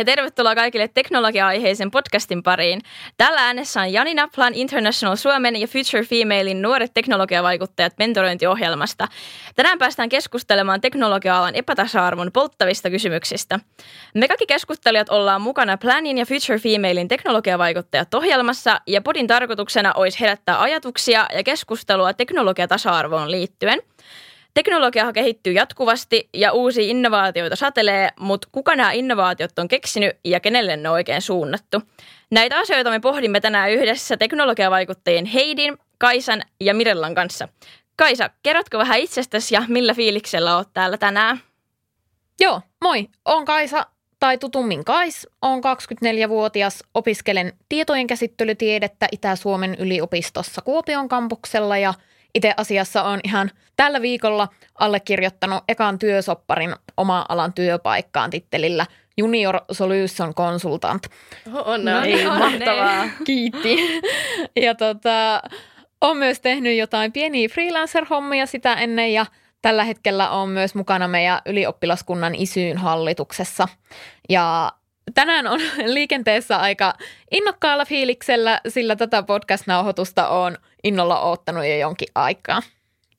ja tervetuloa kaikille teknologia-aiheisen podcastin pariin. Tällä äänessä on Jani Naplan International Suomen ja Future Femalein nuoret teknologiavaikuttajat mentorointiohjelmasta. Tänään päästään keskustelemaan teknologia-alan epätasa-arvon polttavista kysymyksistä. Me kaikki keskustelijat ollaan mukana Planin ja Future Femalein teknologiavaikuttajat ohjelmassa ja podin tarkoituksena olisi herättää ajatuksia ja keskustelua teknologiatasa-arvoon liittyen – Teknologia kehittyy jatkuvasti ja uusia innovaatioita satelee, mutta kuka nämä innovaatiot on keksinyt ja kenelle ne on oikein suunnattu? Näitä asioita me pohdimme tänään yhdessä teknologiavaikuttajien Heidin, Kaisan ja Mirellan kanssa. Kaisa, kerrotko vähän itsestäsi ja millä fiiliksellä olet täällä tänään? Joo, moi. Olen Kaisa tai tutummin Kais. Olen 24-vuotias, opiskelen tietojen käsittelytiedettä Itä-Suomen yliopistossa Kuopion kampuksella ja – itse asiassa on ihan tällä viikolla allekirjoittanut ekan työsopparin oma alan työpaikkaan tittelillä Junior Solution Consultant. On, no, Ei, mahtavaa. Kiitti. Ja tota, on myös tehnyt jotain pieniä freelancer-hommia sitä ennen ja tällä hetkellä on myös mukana meidän ylioppilaskunnan isyyn hallituksessa. Ja tänään on liikenteessä aika innokkaalla fiiliksellä, sillä tätä podcast-nauhoitusta on innolla oottanut jo jonkin aikaa.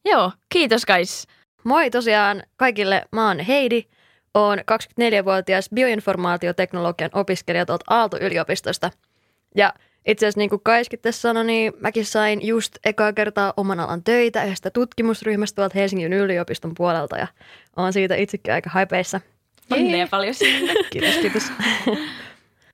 Joo, kiitos Kais. Moi tosiaan kaikille, mä oon Heidi, oon 24-vuotias bioinformaatioteknologian opiskelija tuolta Aalto-yliopistosta. Ja itse asiassa niin kuin Kaiskin tässä sanoi, niin mäkin sain just ekaa kertaa oman alan töitä yhdestä tutkimusryhmästä tuolta Helsingin yliopiston puolelta ja oon siitä itsekin aika haipeissa. Onnea paljon kiitos, kiitos.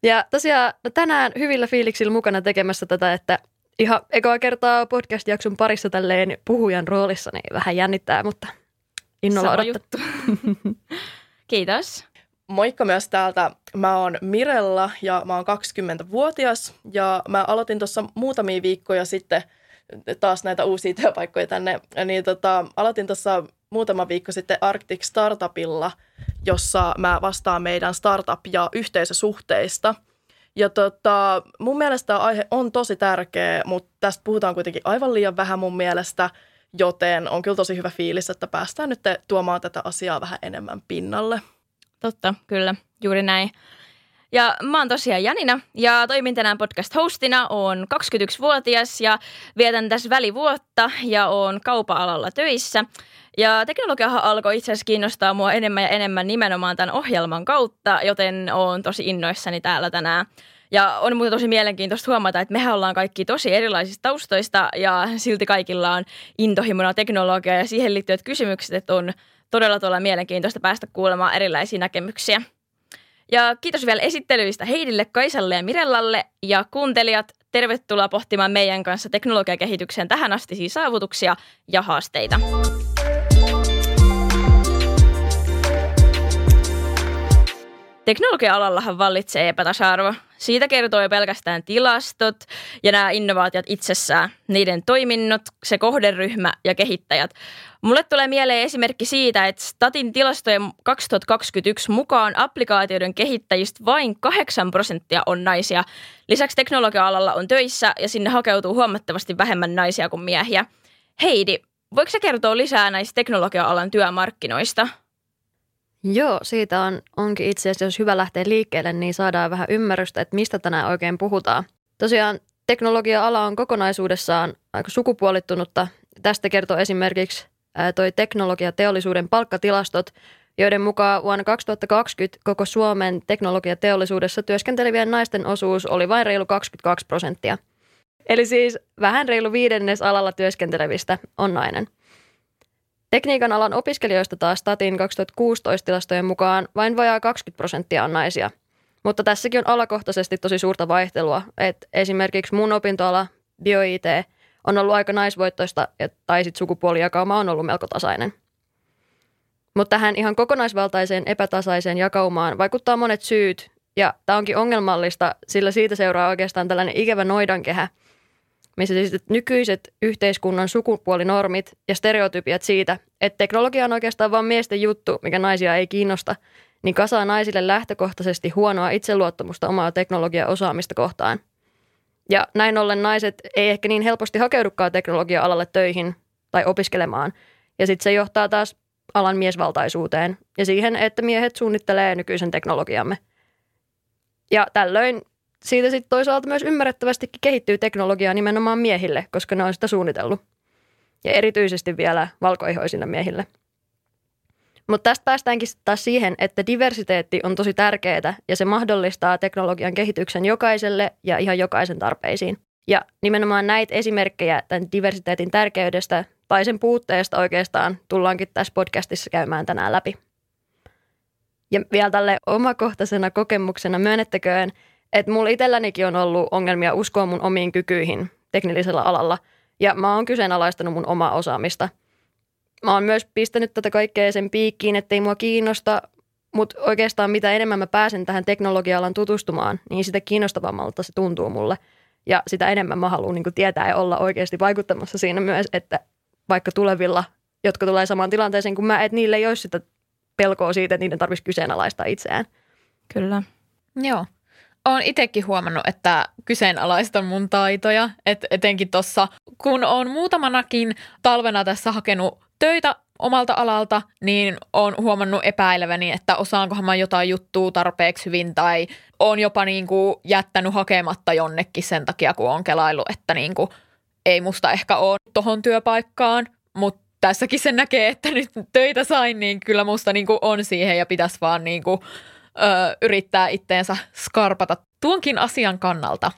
ja tosiaan no tänään hyvillä fiiliksillä mukana tekemässä tätä, että ihan ekaa kertaa podcast-jakson parissa tälleen puhujan roolissa, niin vähän jännittää, mutta innolla Sama juttu. Kiitos. Moikka myös täältä. Mä oon Mirella ja mä oon 20-vuotias ja mä aloitin tuossa muutamia viikkoja sitten taas näitä uusia työpaikkoja tänne. Niin tota, aloitin tuossa muutama viikko sitten Arctic Startupilla, jossa mä vastaan meidän startup- ja yhteisösuhteista – ja tota, mun mielestä tämä aihe on tosi tärkeä, mutta tästä puhutaan kuitenkin aivan liian vähän mun mielestä, joten on kyllä tosi hyvä fiilis, että päästään nyt tuomaan tätä asiaa vähän enemmän pinnalle. Totta, kyllä, juuri näin. Ja mä oon tosiaan Janina ja toimin tänään podcast-hostina. Oon 21-vuotias ja vietän tässä välivuotta ja oon kaupa-alalla töissä. Ja teknologiahan alkoi itse asiassa kiinnostaa mua enemmän ja enemmän nimenomaan tämän ohjelman kautta, joten oon tosi innoissani täällä tänään. Ja on muuten tosi mielenkiintoista huomata, että mehän ollaan kaikki tosi erilaisista taustoista ja silti kaikilla on intohimona teknologia ja siihen liittyvät kysymykset, että on todella todella mielenkiintoista päästä kuulemaan erilaisia näkemyksiä. Ja kiitos vielä esittelyistä Heidille, Kaisalle ja Mirellalle ja kuuntelijat. Tervetuloa pohtimaan meidän kanssa teknologiakehityksen tähän asti saavutuksia ja haasteita. Teknologia-alallahan vallitsee epätasa-arvo. Siitä kertoo jo pelkästään tilastot ja nämä innovaatiot itsessään, niiden toiminnot, se kohderyhmä ja kehittäjät. Mulle tulee mieleen esimerkki siitä, että Statin tilastojen 2021 mukaan applikaatioiden kehittäjistä vain 8 prosenttia on naisia. Lisäksi teknologia-alalla on töissä ja sinne hakeutuu huomattavasti vähemmän naisia kuin miehiä. Heidi, voiko sä kertoa lisää näistä teknologia-alan työmarkkinoista? Joo, siitä on, onkin itse asiassa, jos hyvä lähteä liikkeelle, niin saadaan vähän ymmärrystä, että mistä tänään oikein puhutaan. Tosiaan teknologia-ala on kokonaisuudessaan aika sukupuolittunutta. Tästä kertoo esimerkiksi toi teknologiateollisuuden palkkatilastot, joiden mukaan vuonna 2020 koko Suomen teknologiateollisuudessa työskentelevien naisten osuus oli vain reilu 22 prosenttia. Eli siis vähän reilu viidennes alalla työskentelevistä on nainen. Tekniikan alan opiskelijoista taas Statin 2016 tilastojen mukaan vain vajaa 20 prosenttia on naisia. Mutta tässäkin on alakohtaisesti tosi suurta vaihtelua. Et esimerkiksi mun opintoala, BioIT, on ollut aika naisvoittoista, tai sitten sukupuolijakauma on ollut melko tasainen. Mutta tähän ihan kokonaisvaltaiseen epätasaiseen jakaumaan vaikuttaa monet syyt, ja tämä onkin ongelmallista, sillä siitä seuraa oikeastaan tällainen ikävä noidankehä – missä siis nykyiset yhteiskunnan sukupuolinormit ja stereotypiat siitä, että teknologia on oikeastaan vain miesten juttu, mikä naisia ei kiinnosta, niin kasaa naisille lähtökohtaisesti huonoa itseluottamusta omaa teknologiaosaamista kohtaan. Ja näin ollen naiset ei ehkä niin helposti hakeudukaan teknologia-alalle töihin tai opiskelemaan. Ja sitten se johtaa taas alan miesvaltaisuuteen ja siihen, että miehet suunnittelee nykyisen teknologiamme. Ja tällöin siitä sitten toisaalta myös ymmärrettävästikin kehittyy teknologiaa nimenomaan miehille, koska ne on sitä suunnitellut. Ja erityisesti vielä valkoihoisille miehille. Mutta tästä päästäänkin taas siihen, että diversiteetti on tosi tärkeää ja se mahdollistaa teknologian kehityksen jokaiselle ja ihan jokaisen tarpeisiin. Ja nimenomaan näitä esimerkkejä tämän diversiteetin tärkeydestä tai sen puutteesta oikeastaan tullaankin tässä podcastissa käymään tänään läpi. Ja vielä tälle omakohtaisena kokemuksena myönnettäköön, että mulla itsellänikin on ollut ongelmia uskoa mun omiin kykyihin teknillisellä alalla, ja mä oon kyseenalaistanut mun omaa osaamista. Mä oon myös pistänyt tätä kaikkea sen piikkiin, ettei mua kiinnosta, mutta oikeastaan mitä enemmän mä pääsen tähän teknologia-alan tutustumaan, niin sitä kiinnostavammalta se tuntuu mulle. Ja sitä enemmän mä haluan niin tietää ja olla oikeasti vaikuttamassa siinä myös, että vaikka tulevilla, jotka tulee samaan tilanteeseen kuin mä, että niille ei olisi sitä pelkoa siitä, että niiden tarvitsisi kyseenalaistaa itseään. Kyllä. Joo. Olen itsekin huomannut, että kyseenalaistan mun taitoja, että etenkin tuossa, kun on muutamanakin talvena tässä hakenut töitä omalta alalta, niin on huomannut epäileväni, että osaankohan mä jotain juttua tarpeeksi hyvin tai on jopa niin kuin jättänyt hakematta jonnekin sen takia, kun on kelailu, että niin kuin ei musta ehkä ole tohon työpaikkaan, mutta tässäkin se näkee, että nyt töitä sain, niin kyllä musta niin kuin on siihen ja pitäisi vaan niin kuin, ö, yrittää itteensä skarpata tuonkin asian kannalta.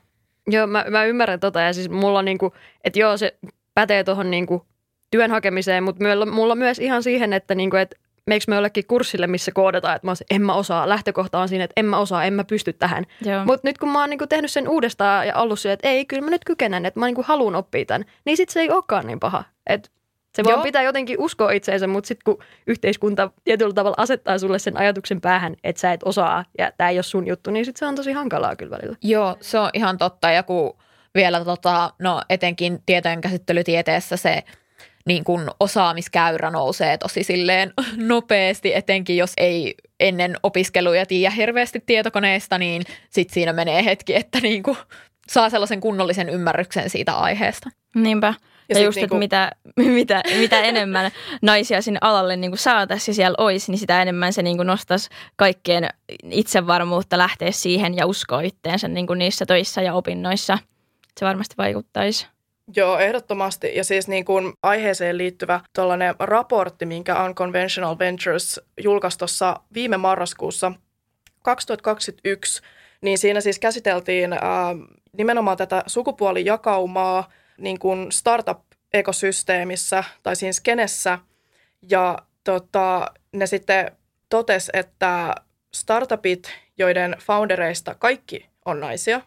Joo, mä, mä ymmärrän tota ja siis mulla niinku, että joo se pätee tuohon niinku työn hakemiseen, mutta mulla, mulla myös ihan siihen, että niinku, et meikö me jollekin kurssille, missä koodataan, että mä olisin, en mä osaa. Lähtökohta on siinä, että en mä osaa, en mä pysty tähän. Mutta nyt kun mä oon niinku tehnyt sen uudestaan ja ollut se, että ei, kyllä mä nyt kykenen, että mä niinku haluan oppia tämän, niin sit se ei olekaan niin paha. Et se vaan Joo. pitää jotenkin uskoa itseensä, mutta sitten kun yhteiskunta tietyllä tavalla asettaa sulle sen ajatuksen päähän, että sä et osaa ja tämä ei ole sun juttu, niin sitten se on tosi hankalaa kyllä välillä. Joo, se on ihan totta. Ja kun vielä tota, no etenkin tietojen käsittelytieteessä se niin kun osaamiskäyrä nousee tosi silleen nopeasti, etenkin jos ei ennen opiskeluja tiedä hirveästi tietokoneesta, niin sitten siinä menee hetki, että niin kuin saa sellaisen kunnollisen ymmärryksen siitä aiheesta. Niinpä. Ja, ja just, niinku... että mitä, mitä, mitä enemmän naisia sinne alalle niin kuin saataisiin ja siellä olisi, niin sitä enemmän se niin kuin nostaisi kaikkien itsevarmuutta lähteä siihen ja uskoa itteensä niin kuin niissä töissä ja opinnoissa. Se varmasti vaikuttaisi. Joo, ehdottomasti. Ja siis niin kuin aiheeseen liittyvä tuollainen raportti, minkä Unconventional Ventures julkaisi tuossa viime marraskuussa 2021, niin siinä siis käsiteltiin äh, nimenomaan tätä sukupuolijakaumaa niin kuin startup-ekosysteemissä tai siinä skenessä. Ja tota, ne sitten totes, että startupit, joiden foundereista kaikki on naisia,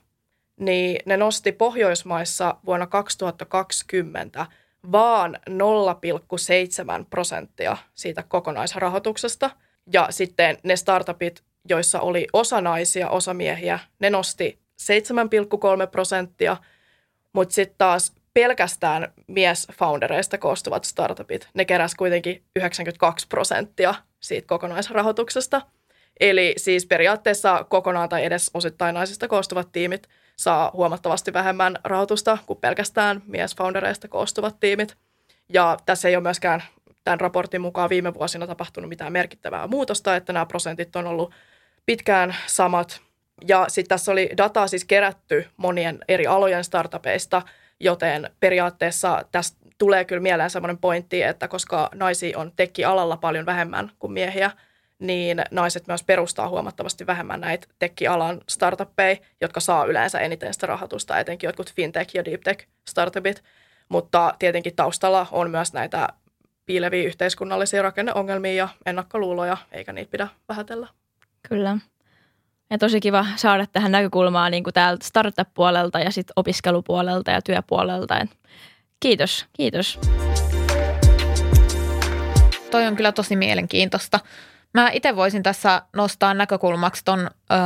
niin ne nosti Pohjoismaissa vuonna 2020 vaan 0,7 prosenttia siitä kokonaisrahoituksesta. Ja sitten ne startupit, joissa oli osa naisia, osa miehiä, ne nosti 7,3 prosenttia, mutta sitten taas pelkästään mies-foundereista koostuvat startupit, ne keräs kuitenkin 92 prosenttia siitä kokonaisrahoituksesta. Eli siis periaatteessa kokonaan tai edes osittain naisista koostuvat tiimit saa huomattavasti vähemmän rahoitusta kuin pelkästään mies-foundereista koostuvat tiimit. Ja tässä ei ole myöskään tämän raportin mukaan viime vuosina tapahtunut mitään merkittävää muutosta, että nämä prosentit on ollut pitkään samat. Ja sitten tässä oli dataa siis kerätty monien eri alojen startupeista – joten periaatteessa tästä tulee kyllä mieleen semmoinen pointti, että koska naisia on tekkialalla paljon vähemmän kuin miehiä, niin naiset myös perustaa huomattavasti vähemmän näitä tekkialan startuppeja, jotka saa yleensä eniten sitä rahoitusta, etenkin jotkut fintech- ja deep tech-startupit. Mutta tietenkin taustalla on myös näitä piileviä yhteiskunnallisia rakenneongelmia ja ennakkoluuloja, eikä niitä pidä vähätellä. Kyllä. Ja tosi kiva saada tähän näkökulmaa niin kuin täältä startup-puolelta ja sitten opiskelupuolelta ja työpuolelta. Et kiitos, kiitos. Toi on kyllä tosi mielenkiintoista. Mä itse voisin tässä nostaa näkökulmaksi ton, öö,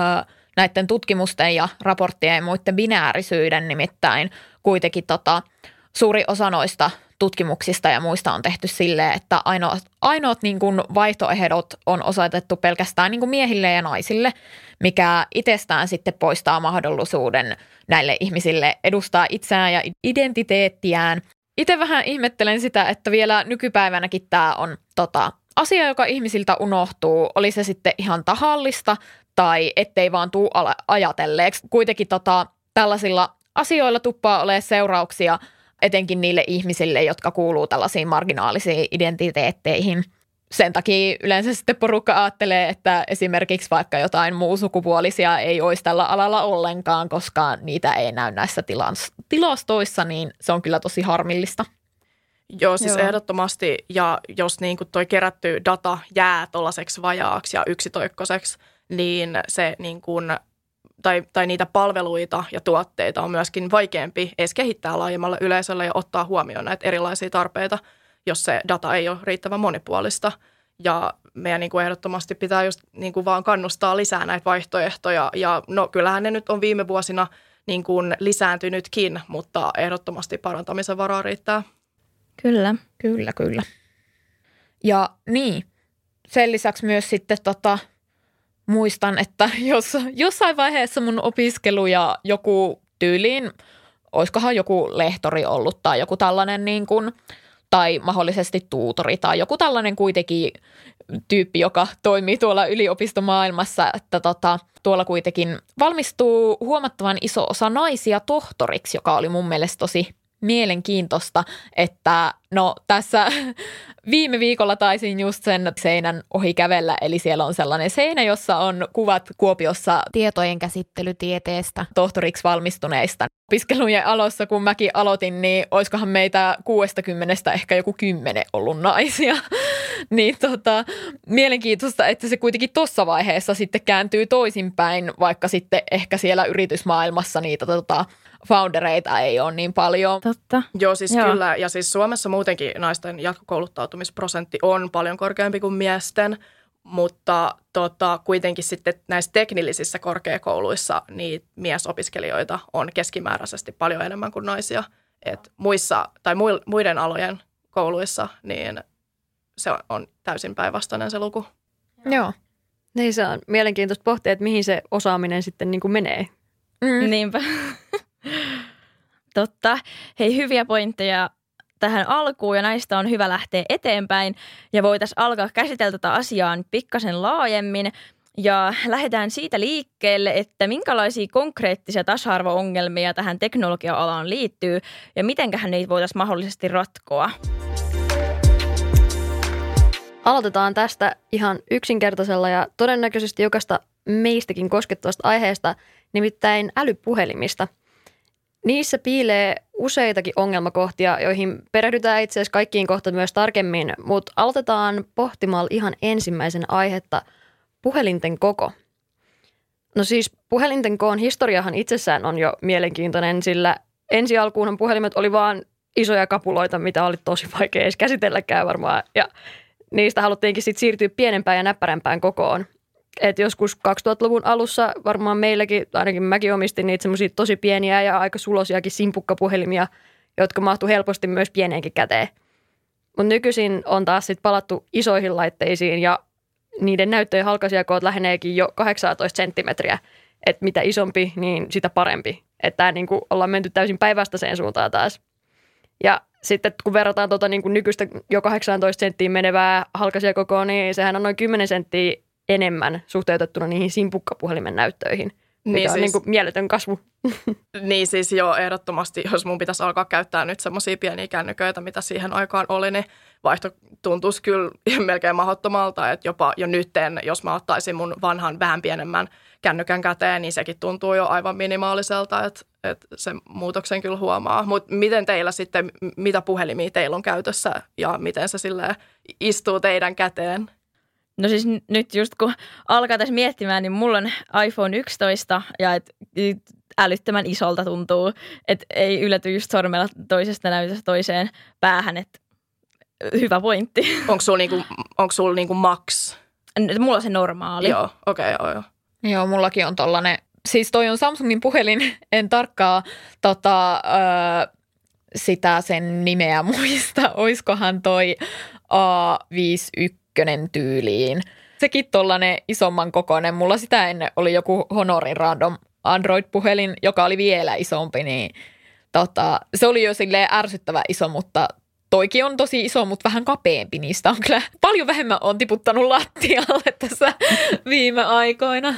näiden tutkimusten ja raporttien ja muiden binäärisyyden nimittäin kuitenkin tota, suuri osa noista tutkimuksista ja muista on tehty silleen, että ainoat, ainoat niin kuin vaihtoehdot on osoitettu pelkästään niin kuin miehille ja naisille, mikä itsestään sitten poistaa mahdollisuuden näille ihmisille edustaa itseään ja identiteettiään. Itse vähän ihmettelen sitä, että vielä nykypäivänäkin tämä on tota, asia, joka ihmisiltä unohtuu, oli se sitten ihan tahallista tai ettei vaan tuu ajatelleeksi. Kuitenkin tota, tällaisilla asioilla tuppaa olemaan seurauksia etenkin niille ihmisille, jotka kuuluu tällaisiin marginaalisiin identiteetteihin. Sen takia yleensä sitten porukka ajattelee, että esimerkiksi vaikka jotain sukupuolisia ei olisi tällä alalla ollenkaan, koska niitä ei näy näissä tilastoissa, niin se on kyllä tosi harmillista. Joo, siis Joo. ehdottomasti. Ja jos niin kuin toi kerätty data jää tuollaiseksi vajaaksi ja yksitoikkoiseksi, niin se niin kuin, tai, tai niitä palveluita ja tuotteita on myöskin vaikeampi edes kehittää laajemmalle yleisölle ja ottaa huomioon näitä erilaisia tarpeita, jos se data ei ole riittävän monipuolista. Ja meidän niin kuin ehdottomasti pitää just niin kuin vaan kannustaa lisää näitä vaihtoehtoja. Ja no kyllähän ne nyt on viime vuosina niin kuin lisääntynytkin, mutta ehdottomasti parantamisen varaa riittää. Kyllä. Kyllä, kyllä. Ja niin, sen lisäksi myös sitten tota, muistan, että jos, jossain vaiheessa mun opiskelu ja joku tyyliin, olisikohan joku lehtori ollut tai joku tällainen niin kuin, tai mahdollisesti tuutori tai joku tällainen kuitenkin tyyppi, joka toimii tuolla yliopistomaailmassa, että tota, tuolla kuitenkin valmistuu huomattavan iso osa naisia tohtoriksi, joka oli mun mielestä tosi mielenkiintoista, että no tässä viime viikolla taisin just sen seinän ohi kävellä, eli siellä on sellainen seinä, jossa on kuvat Kuopiossa tietojen käsittelytieteestä tohtoriksi valmistuneista. Opiskelujen alossa, kun mäkin aloitin, niin olisikohan meitä 60 ehkä joku kymmenen ollut naisia. niin tota, mielenkiintoista, että se kuitenkin tuossa vaiheessa sitten kääntyy toisinpäin, vaikka sitten ehkä siellä yritysmaailmassa niitä tota, foundereita ei ole niin paljon. Totta. Joo, siis Joo. kyllä. Ja siis Suomessa muutenkin naisten jatkokouluttautumisprosentti on paljon korkeampi kuin miesten, mutta tota, kuitenkin sitten näissä teknillisissä korkeakouluissa niin miesopiskelijoita on keskimääräisesti paljon enemmän kuin naisia. Et muissa tai muiden alojen kouluissa niin se on täysin päinvastainen se luku. Joo. Niin se on mielenkiintoista pohtia, että mihin se osaaminen sitten niin kuin menee. Mm. Niinpä. Totta. Hei, hyviä pointteja tähän alkuun ja näistä on hyvä lähteä eteenpäin. Ja voitaisiin alkaa käsitellä tätä asiaa pikkasen laajemmin. Ja lähdetään siitä liikkeelle, että minkälaisia konkreettisia tasa-arvo-ongelmia tähän teknologia-alaan liittyy ja mitenköhän niitä voitaisiin mahdollisesti ratkoa. Aloitetaan tästä ihan yksinkertaisella ja todennäköisesti jokaista meistäkin koskettavasta aiheesta, nimittäin älypuhelimista – Niissä piilee useitakin ongelmakohtia, joihin perehdytään itse asiassa kaikkiin kohta myös tarkemmin, mutta aloitetaan pohtimalla ihan ensimmäisen aihetta, puhelinten koko. No siis puhelinten koon historiahan itsessään on jo mielenkiintoinen, sillä ensi alkuunhan puhelimet oli vaan isoja kapuloita, mitä oli tosi vaikea edes käsitelläkään varmaan. Ja niistä haluttiinkin sitten siirtyä pienempään ja näppärämpään kokoon et joskus 2000-luvun alussa varmaan meilläkin, ainakin mäkin omistin niitä semmoisia tosi pieniä ja aika sulosiakin simpukkapuhelimia, jotka mahtuu helposti myös pieneenkin käteen. Mutta nykyisin on taas sitten palattu isoihin laitteisiin ja niiden näyttöjen halkaisijakoot läheneekin jo 18 senttimetriä. Että mitä isompi, niin sitä parempi. Että niinku ollaan menty täysin päinvastaiseen suuntaan taas. Ja sitten kun verrataan tuota niin kuin nykyistä jo 18 senttiin menevää halkaisijakokoa, niin sehän on noin 10 senttiä enemmän suhteutettuna niihin simpukkapuhelimen näyttöihin. Mikä niin on siis, niin kuin mieletön kasvu. Niin siis joo, ehdottomasti, jos mun pitäisi alkaa käyttää nyt semmoisia pieniä kännyköitä, mitä siihen aikaan oli, niin vaihto tuntuisi kyllä melkein mahdottomalta, että jopa jo nytten, jos mä ottaisin mun vanhan vähän pienemmän kännykän käteen, niin sekin tuntuu jo aivan minimaaliselta, että, että sen muutoksen kyllä huomaa. Mutta miten teillä sitten, mitä puhelimia teillä on käytössä ja miten se sille istuu teidän käteen? No siis nyt just kun alkaa tässä miettimään, niin mulla on iPhone 11 ja et, älyttömän isolta tuntuu, että ei ylläty just sormella toisesta näytöstä toiseen päähän, että hyvä pointti. Onko sulla niinku, onko sulla niinku max? Mulla on se normaali. Joo, okei, okay, joo, joo. Joo, mullakin on tollanen, siis toi on Samsungin puhelin, en tarkkaa tota, ö, sitä sen nimeä muista, oiskohan toi A51 ykkönen tyyliin. Sekin tollanen isomman kokoinen. Mulla sitä ennen oli joku Honorin random Android-puhelin, joka oli vielä isompi, niin tota, se oli jo silleen ärsyttävä iso, mutta toikin on tosi iso, mutta vähän kapeampi. Niistä on kyllä paljon vähemmän on tiputtanut lattialle tässä viime aikoina.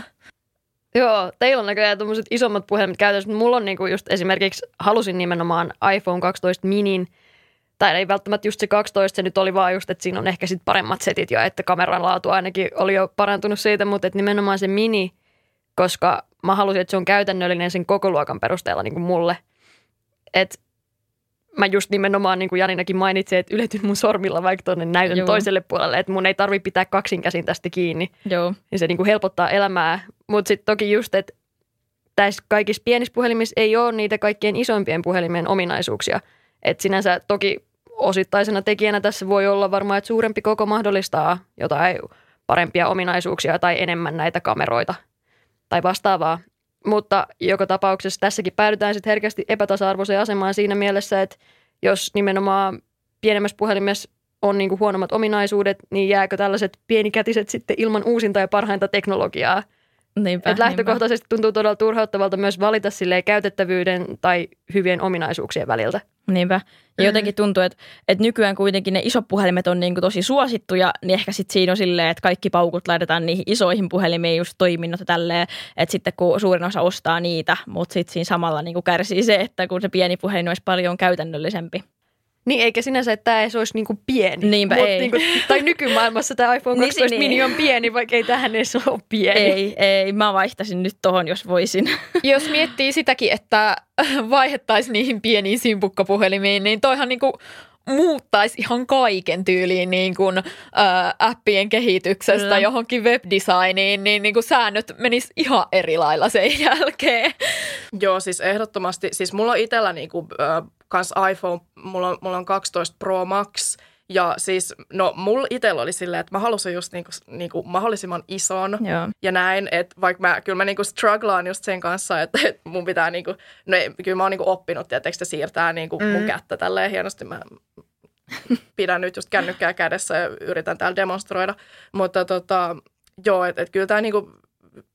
Joo, teillä on näköjään tuommoiset isommat puhelimet käytössä. Mulla on niinku just esimerkiksi, halusin nimenomaan iPhone 12 minin, tai ei välttämättä just se 12, se nyt oli vaan just, että siinä on ehkä sit paremmat setit jo, että kameran laatu ainakin oli jo parantunut siitä, mutta että nimenomaan se mini, koska mä halusin, että se on käytännöllinen sen koko luokan perusteella niin kuin mulle. Että mä just nimenomaan, niin kuin Janinakin mainitsi, että yletyn mun sormilla vaikka tuonne näytön Joo. toiselle puolelle, että mun ei tarvi pitää kaksin käsin tästä kiinni. Joo. Ja se niin kuin helpottaa elämää. Mutta sitten toki just, että tässä kaikissa pienissä puhelimissa ei ole niitä kaikkien isompien puhelimien ominaisuuksia. Että sinänsä toki osittaisena tekijänä tässä voi olla varmaan, että suurempi koko mahdollistaa jotain parempia ominaisuuksia tai enemmän näitä kameroita tai vastaavaa. Mutta joka tapauksessa tässäkin päädytään sitten herkästi epätasa-arvoiseen asemaan siinä mielessä, että jos nimenomaan pienemmässä puhelimessa on niinku huonommat ominaisuudet, niin jääkö tällaiset pienikätiset sitten ilman uusinta ja parhainta teknologiaa? Niinpä, Et lähtökohtaisesti niinpä. tuntuu todella turhauttavalta myös valita käytettävyyden tai hyvien ominaisuuksien väliltä. Niinpä. Ja jotenkin tuntuu, että, että nykyään kuitenkin ne isot puhelimet on niin kuin tosi suosittuja, niin ehkä sitten siinä on silleen, että kaikki paukut laitetaan niihin isoihin puhelimiin just toiminnot ja tälleen, että sitten kun suurin osa ostaa niitä, mutta sitten siinä samalla niin kuin kärsii se, että kun se pieni puhelin olisi paljon käytännöllisempi. Niin, eikä sinänsä, että tämä ei olisi niinku pieni. Niinpä Mut ei. Niinku, tai nykymaailmassa tämä iPhone 12 niin, mini niin. on pieni, vaikka ei tähän edes ole pieni. Ei, ei. Mä vaihtaisin nyt tohon, jos voisin. Jos miettii sitäkin, että vaihettaisiin niihin pieniin simpukkapuhelimiin, niin toihan niinku muuttaisi ihan kaiken tyyliin niin kuin, ä, appien kehityksestä Kyllä. johonkin webdesigniin, niin, niin kuin säännöt menis ihan eri lailla sen jälkeen. Joo, siis ehdottomasti. Siis mulla on itsellä niin kuin, äh, kans iPhone, mulla on, mulla on 12 Pro Max ja siis, no mulla itsellä oli silleen, että mä halusin just niinku, niinku mahdollisimman ison Joo. ja näin, että vaikka mä, kyllä mä niinku strugglaan just sen kanssa, että, että mun pitää niinku, no kyllä mä oon niinku oppinut, tietysti siirtää niinku mm. mun kättä tälleen hienosti, mä pidän nyt just kännykkää kädessä ja yritän täällä demonstroida, mutta tota, joo, että et kyllä tämä niinku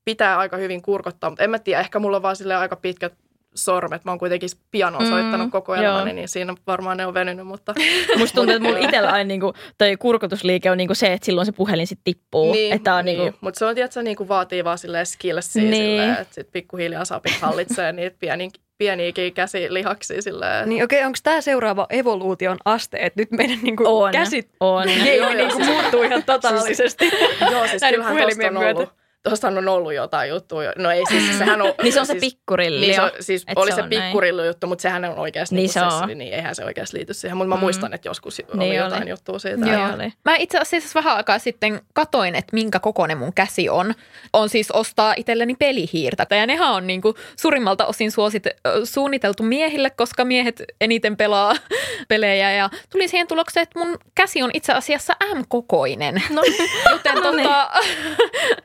pitää aika hyvin kurkottaa, mutta en mä tiedä, ehkä mulla on vaan aika pitkät sormet. Mä oon kuitenkin piano mm, soittanut koko elämäni, niin siinä varmaan ne on venynyt, mutta... Musta tuntuu, että mulla itsellä aina niinku, toi kurkotusliike on niinku se, että silloin se puhelin sitten tippuu. Niin, että on niin. Niinku... mutta se on, tiedätkö, niinku vaatii vaan silleen skillsia niin. silleen, että sit pikkuhiljaa saa hallitsee niitä pieniä pieniäkin käsilihaksia silleen. Niin okei, okay, onko tämä seuraava evoluution aste, että nyt meidän niinku on, käsit on. Ei, niinku muuttuu ihan totaalisesti. Siis, joo, siis kyllähän tuosta on ollut tuosta on ollut jotain juttuja. No ei siis, sehän on... niin se on siis, se pikkurilli niin se on, siis oli se, se pikkurilli juttu, mutta sehän on oikeasti niin, niin, se se, niin eihän se oikeasti liity siihen. Mutta mä mm. muistan, että joskus oli niin jotain oli. juttua siitä. Joo. Oli. Mä itse asiassa vähän aikaa sitten katoin, että minkä kokoinen mun käsi on. On siis ostaa itselleni pelihiirtä. Ja nehän on niinku suurimmalta osin suosit, suunniteltu miehille, koska miehet eniten pelaa pelejä. Ja tuli siihen tulokseen, että mun käsi on itse asiassa M-kokoinen. No, Joten no niin. tota,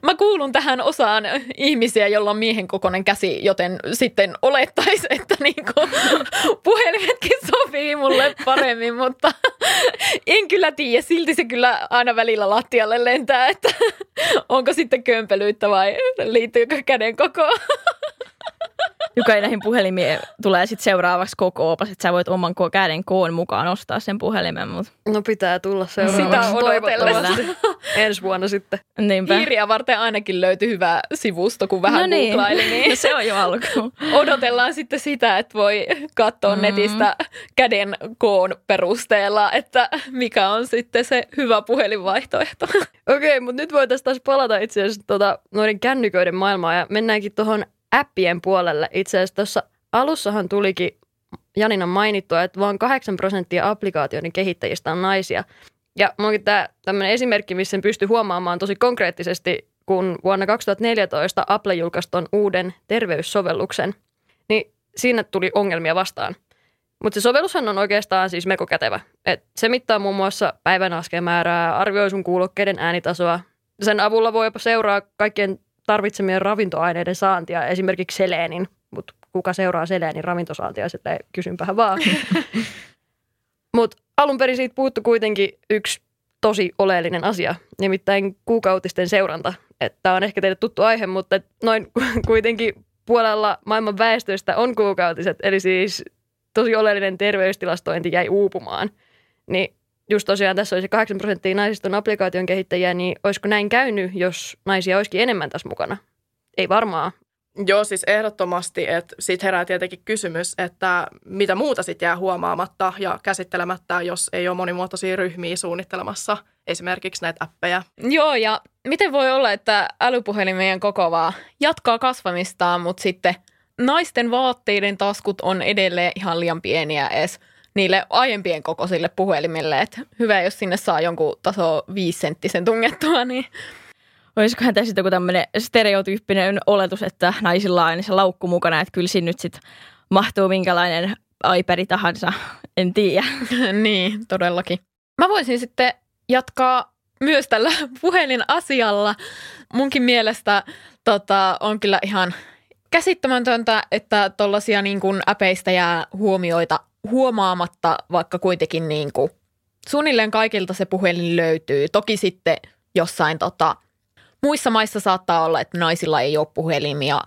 mä kuulun kuulun tähän osaan ihmisiä, jolla on miehen kokoinen käsi, joten sitten olettaisi, että niinku puhelimetkin sopii mulle paremmin, mutta en kyllä tiedä. Silti se kyllä aina välillä lattialle lentää, että onko sitten kömpelyyttä vai liittyykö käden kokoon. joka ei näihin puhelimiin tulee sitten seuraavaksi koko opas, että sä voit oman käden koon mukaan ostaa sen puhelimen. Mutta. No pitää tulla seuraavaksi. Sitä odotellessa. Ensi vuonna sitten. Niinpä. Iiriä varten ainakin löytyi hyvä sivusto, kun vähän no niin. googlaili. Niin no se on jo alku. Odotellaan sitten sitä, että voi katsoa mm. netistä käden koon perusteella, että mikä on sitten se hyvä puhelinvaihtoehto. Okei, okay, mutta nyt voitaisiin taas palata itse asiassa tuota, noiden kännyköiden maailmaan ja mennäänkin tuohon appien puolelle. Itse asiassa tuossa alussahan tulikin Janina mainittua, että vain 8 prosenttia applikaatioiden kehittäjistä on naisia. Ja onkin tämä tämmöinen esimerkki, missä sen pystyy huomaamaan tosi konkreettisesti, kun vuonna 2014 Apple julkaisi tuon uuden terveyssovelluksen, niin siinä tuli ongelmia vastaan. Mutta se sovellushan on oikeastaan siis mekokätevä. Et se mittaa muun muassa päivän askemäärää, arvioi sun kuulokkeiden äänitasoa. Sen avulla voi jopa seuraa kaikkien tarvitsemien ravintoaineiden saantia, esimerkiksi seleenin, mutta kuka seuraa seleenin ravintosaantia, sitten kysynpähän vaan. mutta alun perin siitä puuttu kuitenkin yksi tosi oleellinen asia, nimittäin kuukautisten seuranta. Tämä on ehkä teille tuttu aihe, mutta noin kuitenkin puolella maailman väestöstä on kuukautiset, eli siis tosi oleellinen terveystilastointi jäi uupumaan. Niin just tosiaan tässä olisi 8 prosenttia naisista on applikaation kehittäjiä, niin olisiko näin käynyt, jos naisia olisikin enemmän tässä mukana? Ei varmaan. Joo, siis ehdottomasti, että sitten herää tietenkin kysymys, että mitä muuta sitten jää huomaamatta ja käsittelemättä, jos ei ole monimuotoisia ryhmiä suunnittelemassa esimerkiksi näitä appeja. Joo, ja miten voi olla, että älypuhelimien koko vaan jatkaa kasvamistaan, mutta sitten naisten vaatteiden taskut on edelleen ihan liian pieniä edes niille aiempien kokoisille puhelimille. Et hyvä, jos sinne saa jonkun taso viisenttisen tungettua, niin Olisikohan tässä joku tämmöinen stereotyyppinen oletus, että naisilla on aina se laukku mukana, että kyllä sinne nyt sitten mahtuu minkälainen iPad tahansa, en tiedä. niin, todellakin. Mä voisin sitten jatkaa myös tällä puhelin asialla. Munkin mielestä tota, on kyllä ihan käsittämätöntä, että tuollaisia niin kuin äpeistä jää huomioita huomaamatta, vaikka kuitenkin niin kuin suunnilleen kaikilta se puhelin löytyy. Toki sitten jossain tota, muissa maissa saattaa olla, että naisilla ei ole puhelimia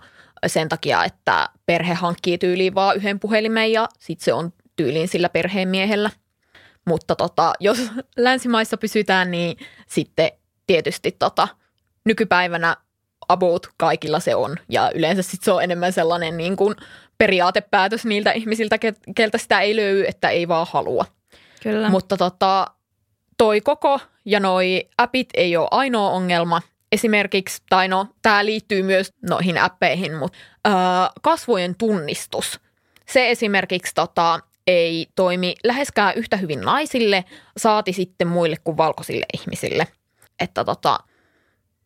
sen takia, että perhe hankkii tyyliin vaan yhden puhelimen ja sitten se on tyyliin sillä perheen miehellä. Mutta tota, jos länsimaissa pysytään, niin sitten tietysti tota, nykypäivänä about kaikilla se on. Ja yleensä sit se on enemmän sellainen niin kuin periaatepäätös niiltä ihmisiltä, keltä sitä ei löydy, että ei vaan halua. Kyllä. Mutta tota, toi koko ja noi appit ei ole ainoa ongelma. Esimerkiksi, tai no, tämä liittyy myös noihin appeihin, mutta äh, kasvojen tunnistus. Se esimerkiksi tota, ei toimi läheskään yhtä hyvin naisille, saati sitten muille kuin valkoisille ihmisille. Että tota,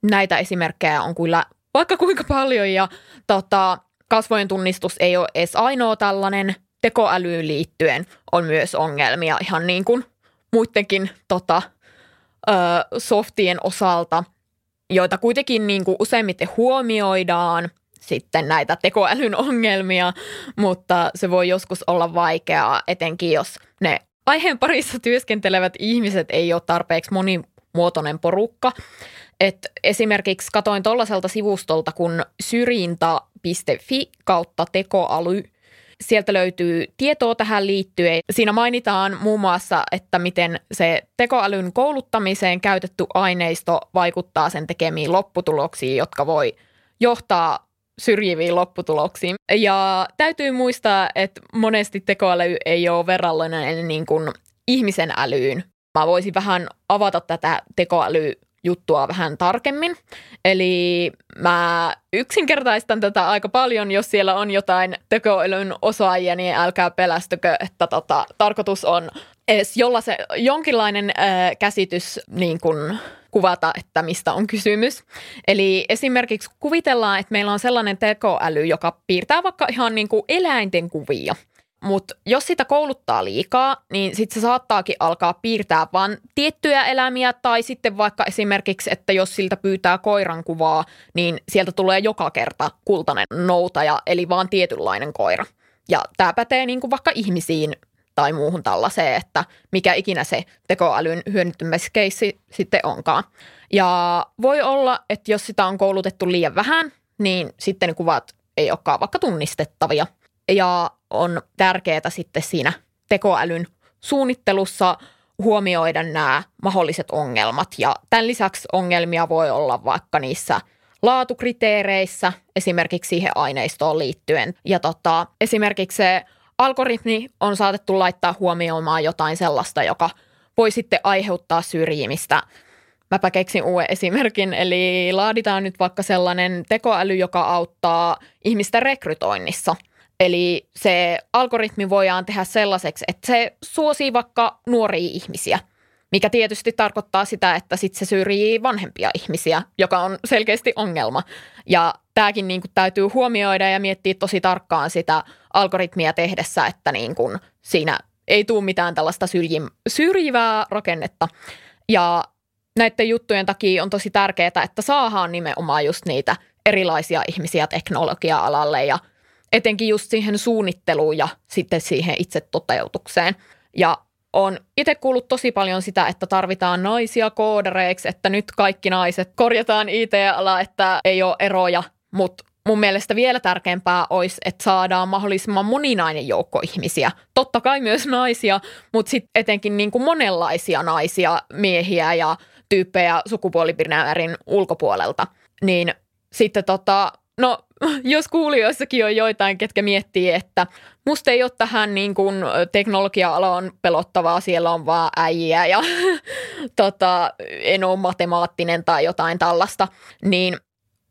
näitä esimerkkejä on kyllä vaikka kuinka paljon ja tota, kasvojen tunnistus ei ole edes ainoa tällainen. Tekoälyyn liittyen on myös ongelmia ihan niin kuin muidenkin tota, softien osalta, joita kuitenkin niin kuin useimmiten huomioidaan sitten näitä tekoälyn ongelmia, mutta se voi joskus olla vaikeaa, etenkin jos ne aiheen parissa työskentelevät ihmiset ei ole tarpeeksi monimuotoinen porukka. Et esimerkiksi katoin tuollaiselta sivustolta kun syrjinta.fi kautta tekoäly. Sieltä löytyy tietoa tähän liittyen. Siinä mainitaan muun muassa, että miten se tekoälyn kouluttamiseen käytetty aineisto vaikuttaa sen tekemiin lopputuloksiin, jotka voi johtaa syrjiviin lopputuloksiin. Ja täytyy muistaa, että monesti tekoäly ei ole verrallinen niin kuin ihmisen älyyn. Mä voisin vähän avata tätä tekoäly juttua vähän tarkemmin. Eli mä yksinkertaistan tätä aika paljon, jos siellä on jotain tekoälyn osaajia, niin älkää pelästykö, että tota, tarkoitus on edes jolla se jonkinlainen ää, käsitys niin kun kuvata, että mistä on kysymys. Eli esimerkiksi kuvitellaan, että meillä on sellainen tekoäly, joka piirtää vaikka ihan niin kuin eläinten kuvia – mutta jos sitä kouluttaa liikaa, niin sitten se saattaakin alkaa piirtää vain tiettyjä eläimiä tai sitten vaikka esimerkiksi, että jos siltä pyytää koiran kuvaa, niin sieltä tulee joka kerta kultainen noutaja, eli vaan tietynlainen koira. Ja tämä pätee niin kuin vaikka ihmisiin tai muuhun tällaiseen, että mikä ikinä se tekoälyn hyödyntämiskeissi sitten onkaan. Ja voi olla, että jos sitä on koulutettu liian vähän, niin sitten ne kuvat ei olekaan vaikka tunnistettavia. Ja on tärkeää sitten siinä tekoälyn suunnittelussa huomioida nämä mahdolliset ongelmat. Ja tämän lisäksi ongelmia voi olla vaikka niissä laatukriteereissä, esimerkiksi siihen aineistoon liittyen. Ja tota, esimerkiksi se algoritmi on saatettu laittaa huomioimaan jotain sellaista, joka voi sitten aiheuttaa syrjimistä. Mäpä keksin uuden esimerkin, eli laaditaan nyt vaikka sellainen tekoäly, joka auttaa ihmistä rekrytoinnissa – Eli se algoritmi voidaan tehdä sellaiseksi, että se suosii vaikka nuoria ihmisiä, mikä tietysti tarkoittaa sitä, että sitten se syrjii vanhempia ihmisiä, joka on selkeästi ongelma. Ja tämäkin niin kuin täytyy huomioida ja miettiä tosi tarkkaan sitä algoritmia tehdessä, että niin kuin siinä ei tule mitään tällaista syrjivää rakennetta. Ja näiden juttujen takia on tosi tärkeää, että saadaan nimenomaan just niitä erilaisia ihmisiä teknologia-alalle ja – etenkin just siihen suunnitteluun ja sitten siihen itse toteutukseen. Ja on itse kuullut tosi paljon sitä, että tarvitaan naisia koodareiksi, että nyt kaikki naiset korjataan IT-ala, että ei ole eroja, mutta mun mielestä vielä tärkeämpää olisi, että saadaan mahdollisimman moninainen joukko ihmisiä. Totta kai myös naisia, mutta sitten etenkin niin kuin monenlaisia naisia, miehiä ja tyyppejä sukupuolibinäärin ulkopuolelta. Niin sitten tota, no jos kuulijoissakin on joitain, ketkä miettii, että musta ei ole tähän niin kuin teknologia-alaan pelottavaa, siellä on vaan äijä ja tota, en ole matemaattinen tai jotain tällaista, niin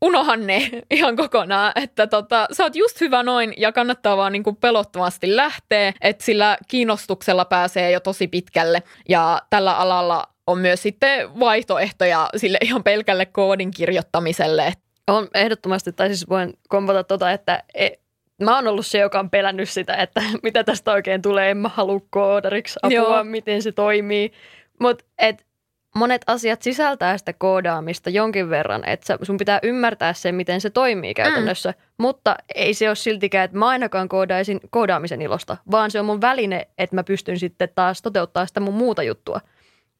unohan ne ihan kokonaan, että tota, sä oot just hyvä noin ja kannattaa vaan niinku pelottavasti lähteä, että sillä kiinnostuksella pääsee jo tosi pitkälle ja tällä alalla on myös sitten vaihtoehtoja sille ihan pelkälle koodin kirjoittamiselle. On ehdottomasti, tai siis voin kompata tota, että e, mä oon ollut se, joka on pelännyt sitä, että mitä tästä oikein tulee, en mä halua koodariksi apua, Joo. miten se toimii. Mutta monet asiat sisältää sitä koodaamista jonkin verran, että sun pitää ymmärtää se, miten se toimii käytännössä, mm. mutta ei se ole siltikään, että mä ainakaan koodaisin koodaamisen ilosta, vaan se on mun väline, että mä pystyn sitten taas toteuttaa sitä mun muuta juttua.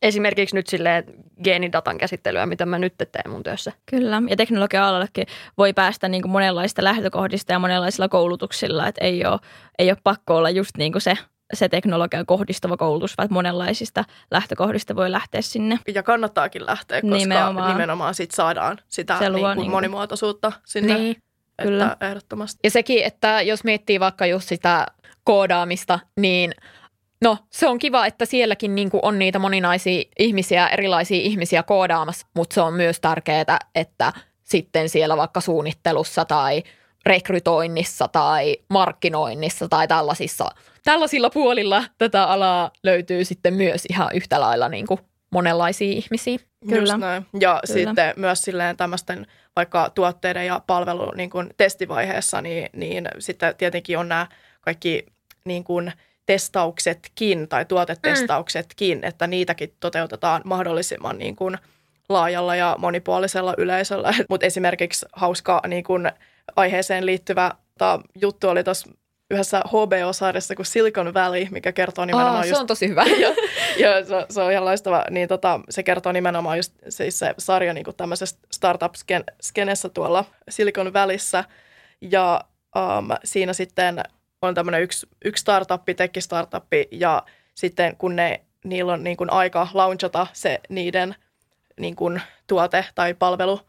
Esimerkiksi nyt silleen geenidatan käsittelyä, mitä mä nyt teen mun työssä. Kyllä, ja teknologia-alallekin voi päästä niin kuin monenlaista lähtökohdista ja monenlaisilla koulutuksilla, että ei ole, ei ole pakko olla just niin kuin se se teknologian kohdistuva koulutus, vaan monenlaisista lähtökohdista voi lähteä sinne. Ja kannattaakin lähteä, koska nimenomaan, nimenomaan sit saadaan sitä niin kuin niin monimuotoisuutta sinne. Niin, kyllä. Että ehdottomasti. Ja sekin, että jos miettii vaikka just sitä koodaamista, niin No, se on kiva, että sielläkin niin kuin on niitä moninaisia ihmisiä, erilaisia ihmisiä koodaamassa, mutta se on myös tärkeää, että sitten siellä vaikka suunnittelussa tai rekrytoinnissa tai markkinoinnissa tai tällaisissa, tällaisilla puolilla tätä alaa löytyy sitten myös ihan yhtä lailla niin kuin monenlaisia ihmisiä. Kyllä. näin. Ja Kyllä. sitten myös silleen tämmöisten vaikka tuotteiden ja palvelun niin kuin testivaiheessa, niin, niin sitten tietenkin on nämä kaikki niin kuin testauksetkin tai tuotetestauksetkin, mm. että niitäkin toteutetaan mahdollisimman niin kuin laajalla ja monipuolisella yleisöllä. Mutta esimerkiksi hauska niin kuin aiheeseen liittyvä ta, juttu oli tuossa yhdessä HBO-sarjassa kuin Silicon Valley, mikä kertoo nimenomaan Aa, just... se on tosi hyvä. ja, ja se, se, on ihan loistava. Niin tota, se kertoo nimenomaan just siis se sarja niin kuin tämmöisestä startup-skenessä tuolla Silicon Valleyssä. Ja um, siinä sitten on tämmöinen yksi, yksi startuppi, tekki-startuppi, ja sitten kun ne, niillä on niin kuin aika launchata se niiden niin kuin tuote tai palvelu,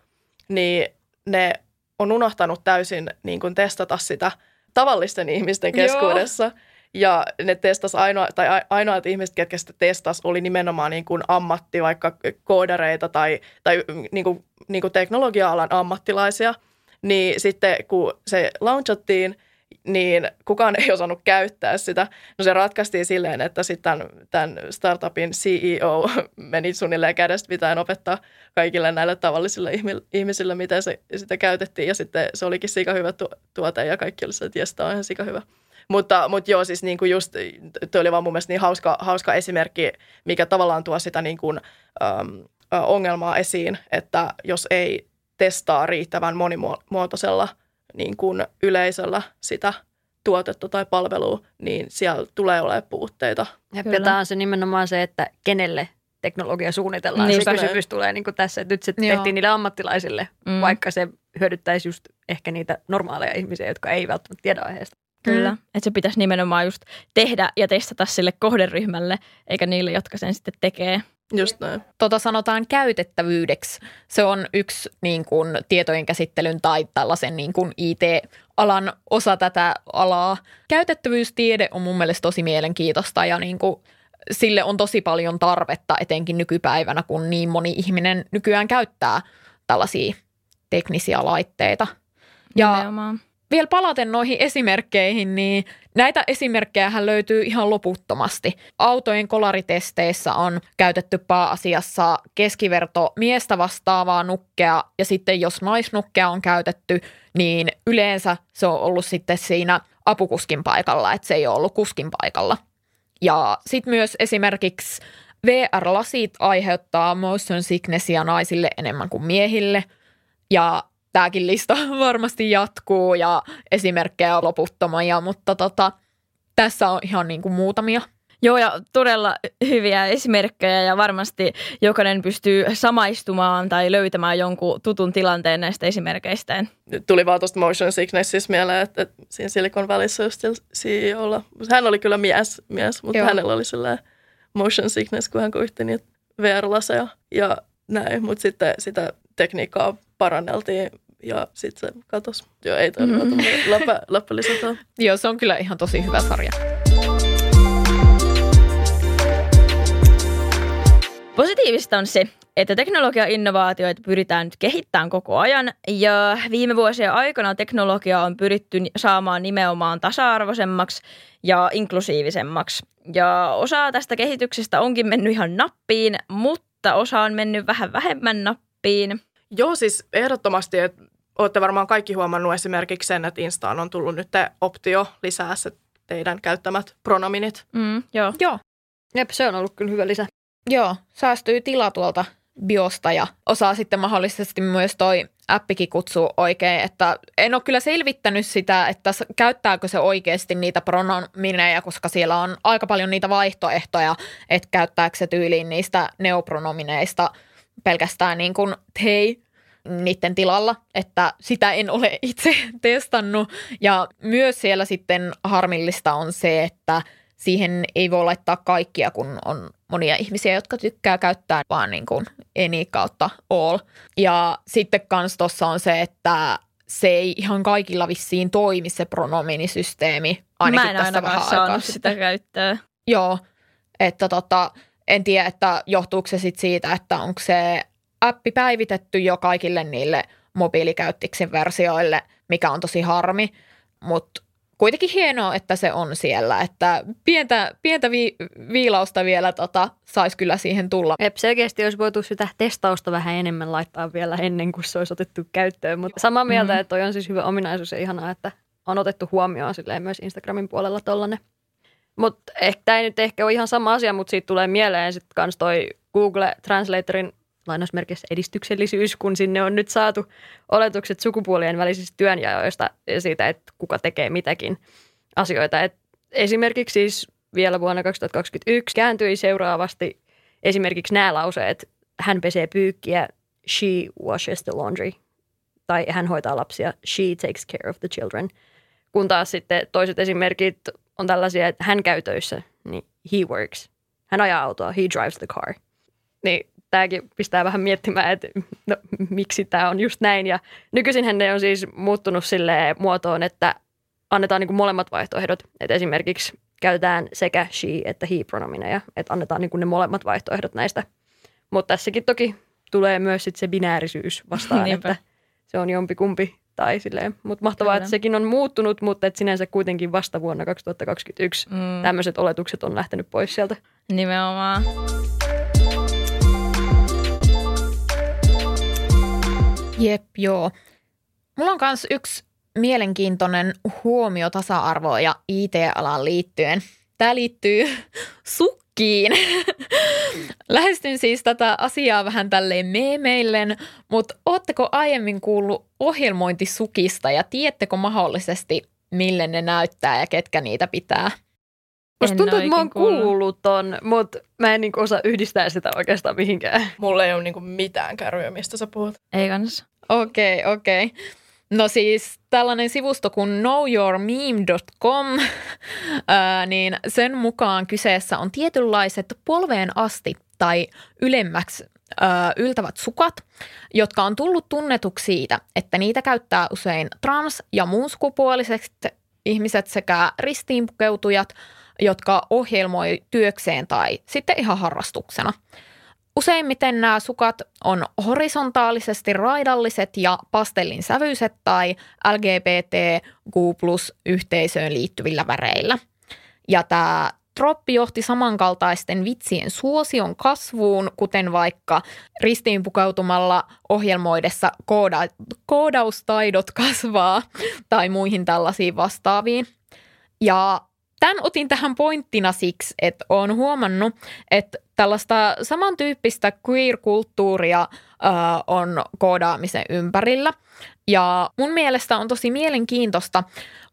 niin ne on unohtanut täysin niin kuin testata sitä tavallisten ihmisten keskuudessa. Joo. Ja ne testas ainoa, tai ainoat ihmiset, ketkä sitä testas, oli nimenomaan niin kuin ammatti, vaikka koodareita tai, tai niin kuin, niin kuin teknologia-alan ammattilaisia. Niin sitten kun se launchattiin, niin kukaan ei osannut käyttää sitä. No se ratkaistiin silleen, että sitten tämän, startupin CEO meni suunnilleen kädestä pitäen opettaa kaikille näille tavallisille ihmisille, miten se, sitä käytettiin. Ja sitten se olikin sika hyvä tuote ja kaikki oli että jes, on ihan sika hyvä. Mutta, mutta joo, siis niin kuin just, toi oli vaan mun mielestä niin hauska, hauska esimerkki, mikä tavallaan tuo sitä niin kuin, äm, ongelmaa esiin, että jos ei testaa riittävän monimuotoisella – niin kuin yleisöllä sitä tuotetta tai palvelua, niin siellä tulee olemaan puutteita. Ja tämä on se nimenomaan se, että kenelle teknologia suunnitellaan. Niin, se kysymys tulee niin kuin tässä, että nyt se Joo. tehtiin niille ammattilaisille, mm. vaikka se hyödyttäisi just ehkä niitä normaaleja ihmisiä, jotka ei välttämättä tiedä aiheesta. Kyllä, mm. että se pitäisi nimenomaan just tehdä ja testata sille kohderyhmälle, eikä niille, jotka sen sitten tekee. Just näin. Tota sanotaan käytettävyydeksi. Se on yksi niin kuin, tietojen käsittelyn tai tällaisen niin kuin IT-alan osa tätä alaa. Käytettävyystiede on mun mielestä tosi mielenkiintoista ja niin kuin, sille on tosi paljon tarvetta etenkin nykypäivänä, kun niin moni ihminen nykyään käyttää tällaisia teknisiä laitteita. Ja Nimenomaan vielä palaten noihin esimerkkeihin, niin näitä esimerkkejä löytyy ihan loputtomasti. Autojen kolaritesteissä on käytetty pääasiassa keskiverto miestä vastaavaa nukkea ja sitten jos naisnukkea on käytetty, niin yleensä se on ollut sitten siinä apukuskin paikalla, että se ei ole ollut kuskin paikalla. Ja sitten myös esimerkiksi VR-lasit aiheuttaa motion sicknessia naisille enemmän kuin miehille. Ja tämäkin lista varmasti jatkuu ja esimerkkejä on loputtomia, mutta tota, tässä on ihan niin kuin muutamia. Joo, ja todella hyviä esimerkkejä ja varmasti jokainen pystyy samaistumaan tai löytämään jonkun tutun tilanteen näistä esimerkkeistä. Tuli vaan tuosta motion sicknessissa mieleen, että, että siinä Silicon Valleyssa just CEOlla, hän oli kyllä mies, mies mutta Joo. hänellä oli sellainen motion sickness, kun hän koitti niitä VR-laseja ja näin, mutta sitten sitä tekniikkaa paranneltiin ja sitten se katos. Joo, ei tarvitse mm-hmm. läpä, läppä lisätään. Joo, se on kyllä ihan tosi hyvä sarja. Positiivista on se, että teknologia-innovaatioita pyritään nyt kehittämään koko ajan ja viime vuosien aikana teknologia on pyritty saamaan nimenomaan tasa-arvoisemmaksi ja inklusiivisemmaksi. Ja osa tästä kehityksestä onkin mennyt ihan nappiin, mutta osa on mennyt vähän vähemmän nappiin. Joo, siis ehdottomasti, että olette varmaan kaikki huomannut esimerkiksi sen, että Instaan on tullut nyt optio lisää se teidän käyttämät pronominit. Mm, joo. Joo. Jep, se on ollut kyllä hyvä lisä. Joo, säästyy tila tuolta biosta ja osaa sitten mahdollisesti myös toi appikin kutsuu oikein, että en ole kyllä selvittänyt sitä, että käyttääkö se oikeasti niitä pronomineja, koska siellä on aika paljon niitä vaihtoehtoja, että käyttääkö se tyyliin niistä neopronomineista pelkästään niin kuin hei niiden tilalla, että sitä en ole itse testannut. Ja myös siellä sitten harmillista on se, että siihen ei voi laittaa kaikkia, kun on monia ihmisiä, jotka tykkää käyttää vaan niin kuin any kautta all. Ja sitten kans tuossa on se, että se ei ihan kaikilla vissiin toimi se pronominisysteemi. Ainakin Mä en tässä vähän saanut sitä sitten. käyttöä. Joo, että tota, en tiedä, että johtuuko se sit siitä, että onko se appi päivitetty jo kaikille niille mobiilikäyttiksen versioille, mikä on tosi harmi, mutta kuitenkin hienoa, että se on siellä, että pientä, pientä vi, viilausta vielä tota, saisi kyllä siihen tulla. Ep, selkeästi olisi voitu sitä testausta vähän enemmän laittaa vielä ennen kuin se olisi otettu käyttöön, mutta samaa mieltä, mm-hmm. että toi on siis hyvä ominaisuus ja ihanaa, että on otettu huomioon silleen myös Instagramin puolella tollanen. Mutta ehkä tämä ei nyt ehkä ole ihan sama asia, mutta siitä tulee mieleen sitten kans toi Google Translatorin lainausmerkissä edistyksellisyys, kun sinne on nyt saatu oletukset sukupuolien välisistä työnjaoista ja siitä, että kuka tekee mitäkin asioita. Et esimerkiksi siis vielä vuonna 2021 kääntyi seuraavasti esimerkiksi nämä lauseet, hän pesee pyykkiä, she washes the laundry, tai hän hoitaa lapsia, she takes care of the children. Kun taas sitten toiset esimerkit on tällaisia, että hän käy töissä, niin he works. Hän ajaa autoa, he drives the car. Niin tämäkin pistää vähän miettimään, että no, miksi tämä on just näin. Ja nykyisin ne on siis muuttunut sille muotoon, että annetaan niin kuin molemmat vaihtoehdot. Että esimerkiksi käytetään sekä she että he pronomineja, että annetaan niin kuin ne molemmat vaihtoehdot näistä. Mutta tässäkin toki tulee myös sit se binäärisyys vastaan, että se on jompi kumpi tai silleen. Mutta mahtavaa, Kyllä. että sekin on muuttunut, mutta et sinänsä kuitenkin vasta vuonna 2021 mm. tämmöiset oletukset on lähtenyt pois sieltä. Nimenomaan. Jep, joo. Mulla on myös yksi mielenkiintoinen huomio tasa-arvoa ja IT-alaan liittyen. Tämä liittyy sukkiin. Lähestyn siis tätä asiaa vähän tälleen meemeillen, mutta ootteko aiemmin kuullut ohjelmointisukista ja tiedättekö mahdollisesti, mille ne näyttää ja ketkä niitä pitää? Musta tuntuu, että mä oon kuullut ton, mutta mä en niinku osaa yhdistää sitä oikeastaan mihinkään. Mulla ei ole niinku mitään kärryä, mistä sä puhut. Ei kanssa. Okei, okay, okei. Okay. No siis tällainen sivusto kuin knowyourmeme.com, ää, niin sen mukaan kyseessä on tietynlaiset polveen asti tai ylemmäksi ää, yltävät sukat, jotka on tullut tunnetuksi siitä, että niitä käyttää usein trans- ja muun ihmiset sekä ristiinpukeutujat – jotka ohjelmoi työkseen tai sitten ihan harrastuksena. Useimmiten nämä sukat on horisontaalisesti raidalliset ja pastellin sävyiset tai LGBTQ plus yhteisöön liittyvillä väreillä. Ja tämä troppi johti samankaltaisten vitsien suosion kasvuun, kuten vaikka ristiinpukeutumalla ohjelmoidessa kooda- koodaustaidot kasvaa tai muihin tällaisiin vastaaviin. Ja Tämän otin tähän pointtina siksi, että olen huomannut, että tällaista samantyyppistä queer-kulttuuria on koodaamisen ympärillä. Ja mun mielestä on tosi mielenkiintoista,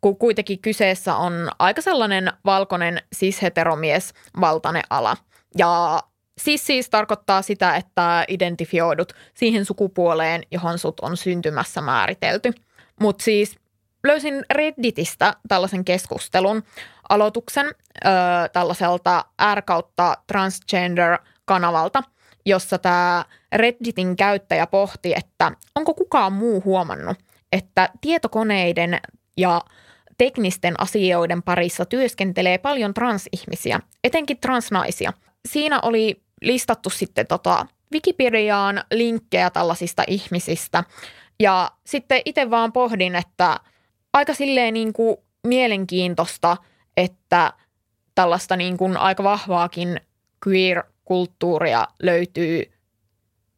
kun kuitenkin kyseessä on aika sellainen valkoinen cis-heteromies valtainen ala. Ja Siis siis tarkoittaa sitä, että identifioidut siihen sukupuoleen, johon sut on syntymässä määritelty. Mutta siis löysin Redditistä tällaisen keskustelun, aloituksen ö, tällaiselta R kautta transgender kanavalta. jossa tämä Redditin käyttäjä pohti, että onko kukaan muu huomannut, että tietokoneiden ja teknisten asioiden parissa työskentelee paljon transihmisiä, etenkin transnaisia. Siinä oli listattu sitten tota Wikipediaan linkkejä tällaisista ihmisistä. Ja sitten itse vaan pohdin, että aika silleen niin kuin mielenkiintoista, että tällaista niin kuin aika vahvaakin queer-kulttuuria löytyy